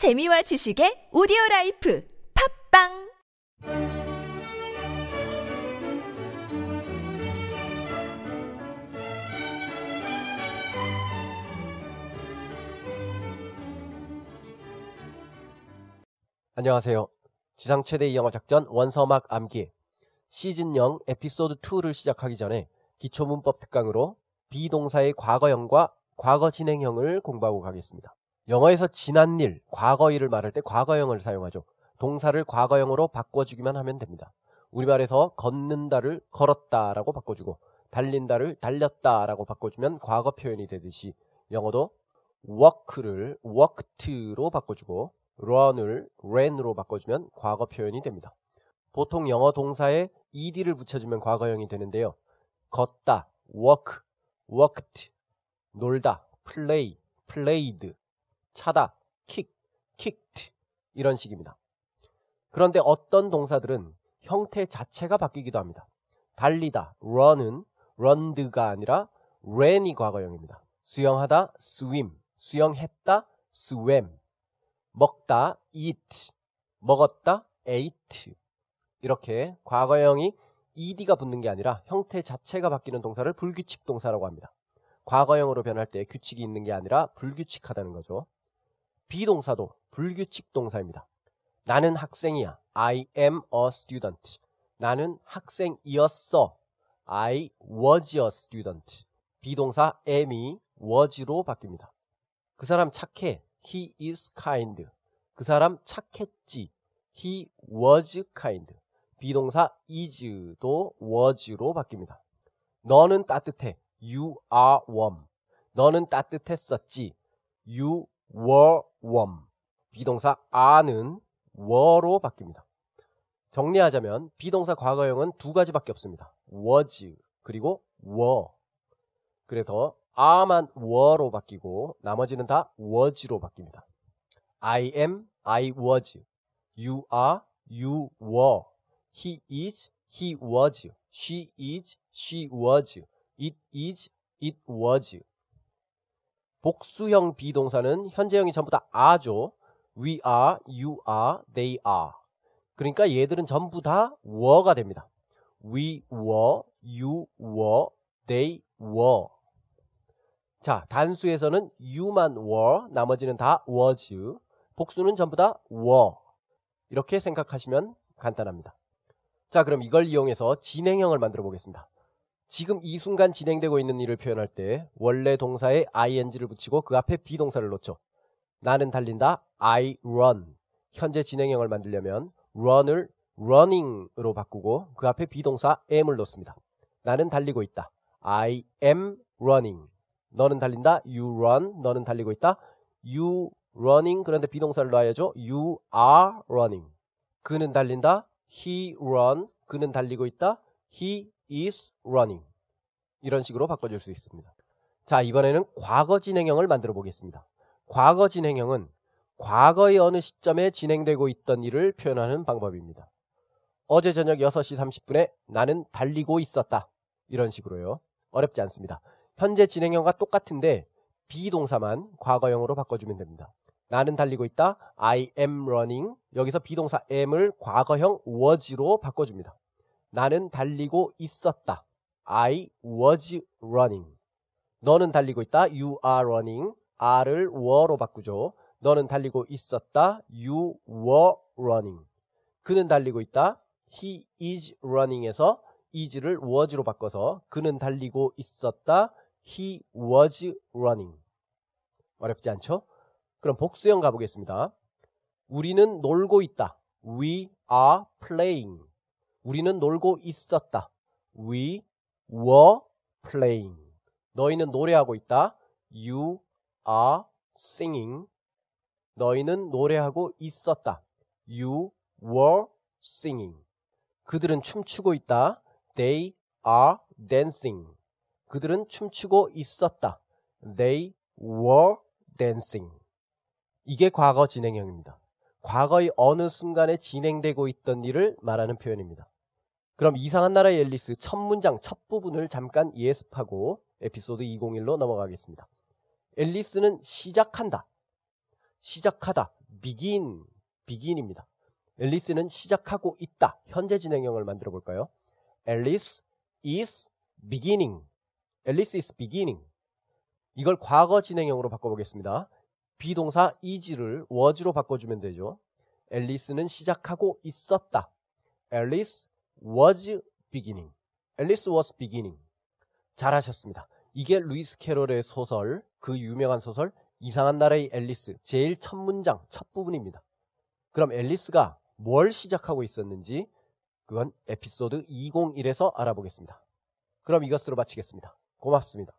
재미와 지식의 오디오 life 팟빵 안녕하세요. 지상 최대 의 영어 작전 원서막 암기 시즌 0 에피소드 2를 시작하기 전에 기초 문법 특강으로 be동사의 과거형과 과거 진행형을 공부하고 가겠습니다. 영어에서 지난 일, 과거 일을 말할 때 과거형을 사용하죠. 동사를 과거형으로 바꿔주기만 하면 됩니다. 우리말에서 걷는다를 걸었다라고 바꿔주고 달린다를 달렸다라고 바꿔주면 과거 표현이 되듯이 영어도 walk를 walked로 바꿔주고 run을 ran으로 바꿔주면 과거 표현이 됩니다. 보통 영어 동사에 ed를 붙여주면 과거형이 되는데요. 걷다, walk, walked, 놀다, play, played, 차다, kick, kicked 이런 식입니다. 그런데 어떤 동사들은 형태 자체가 바뀌기도 합니다. 달리다, run은 runned가 아니라 ran이 과거형입니다. 수영하다, swim, 수영했다, swam, 먹다, eat, 먹었다, ate 이렇게 과거형이 ed가 붙는 게 아니라 형태 자체가 바뀌는 동사를 불규칙 동사라고 합니다. 과거형으로 변할 때 규칙이 있는 게 아니라 불규칙하다는 거죠. 비동사도 불규칙 동사입니다. 나는 학생이야. I am a student. 나는 학생이었어. I was a student. 비동사 am이 was로 바뀝니다. 그 사람 착해. He is kind. 그 사람 착했지. He was kind. 비동사 is도 was로 바뀝니다. 너는 따뜻해. You are warm. 너는 따뜻했었지. You warm. 비동사 are는 were로 바뀝니다. 정리하자면 비동사 과거형은 두 가지밖에 없습니다. was 그리고 were. 그래서 are만 were로 바뀌고 나머지는 다 was로 바뀝니다. I am, I was. You are, you were. He is, he was. She is, she was. It is, it was. 복수형 비동사는 현재형이 전부 다 are죠. We are, you are, they are. 그러니까 얘들은 전부 다 were가 됩니다. We were, you were, they were. 자, 단수에서는 you만 were, 나머지는 다 was. 복수는 전부 다 were. 이렇게 생각하시면 간단합니다. 자, 그럼 이걸 이용해서 진행형을 만들어 보겠습니다. 지금 이 순간 진행되고 있는 일을 표현할 때 원래 동사에 ing를 붙이고 그 앞에 비동사를 놓죠. 나는 달린다. I run. 현재 진행형을 만들려면 run을 running으로 바꾸고 그 앞에 비동사 am을 넣습니다. 나는 달리고 있다. I am running. 너는 달린다. You run. 너는 달리고 있다. You running. 그런데 비동사를 놔야죠. You are running. 그는 달린다. He run. 그는 달리고 있다. He is running. 이런 식으로 바꿔줄 수 있습니다. 자, 이번에는 과거 진행형을 만들어 보겠습니다. 과거 진행형은 과거의 어느 시점에 진행되고 있던 일을 표현하는 방법입니다. 어제 저녁 6시 30분에 나는 달리고 있었다. 이런 식으로요. 어렵지 않습니다. 현재 진행형과 똑같은데 비동사만 과거형으로 바꿔주면 됩니다. 나는 달리고 있다. I am running. 여기서 비동사 am을 과거형 was로 바꿔줍니다. 나는 달리고 있었다. I was running. 너는 달리고 있다. You are running. R을 were로 바꾸죠. 너는 달리고 있었다. You were running. 그는 달리고 있다. He is running에서 is를 was로 바꿔서 그는 달리고 있었다. He was running. 어렵지 않죠? 그럼 복수형 가보겠습니다. 우리는 놀고 있다. We are playing. 우리는 놀고 있었다. We were playing. 너희는 노래하고 있다. You are singing. 너희는 노래하고 있었다. You were singing. 그들은 춤추고 있다. They are dancing. 그들은 춤추고 있었다. They were dancing. 이게 과거 진행형입니다. 과거의 어느 순간에 진행되고 있던 일을 말하는 표현입니다. 그럼 이상한 나라의 앨리스 첫 문장 첫 부분을 잠깐 예습하고 에피소드 201로 넘어가겠습니다. 앨리스는 시작한다. 시작하다. begin, begin입니다. 앨리스는 시작하고 있다. 현재 진행형을 만들어 볼까요? Alice is beginning. Alice is beginning. 이걸 과거 진행형으로 바꿔보겠습니다. 비동사 is를 was로 바꿔주면 되죠. 앨리스는 시작하고 있었다. Alice was beginning. Alice was beginning. 잘하셨습니다. 이게 루이스 캐롤의 소설, 그 유명한 소설 이상한 나라의 앨리스 제일 첫 문장, 첫 부분입니다. 그럼 앨리스가 뭘 시작하고 있었는지 그건 에피소드 201에서 알아보겠습니다. 그럼 이것으로 마치겠습니다. 고맙습니다.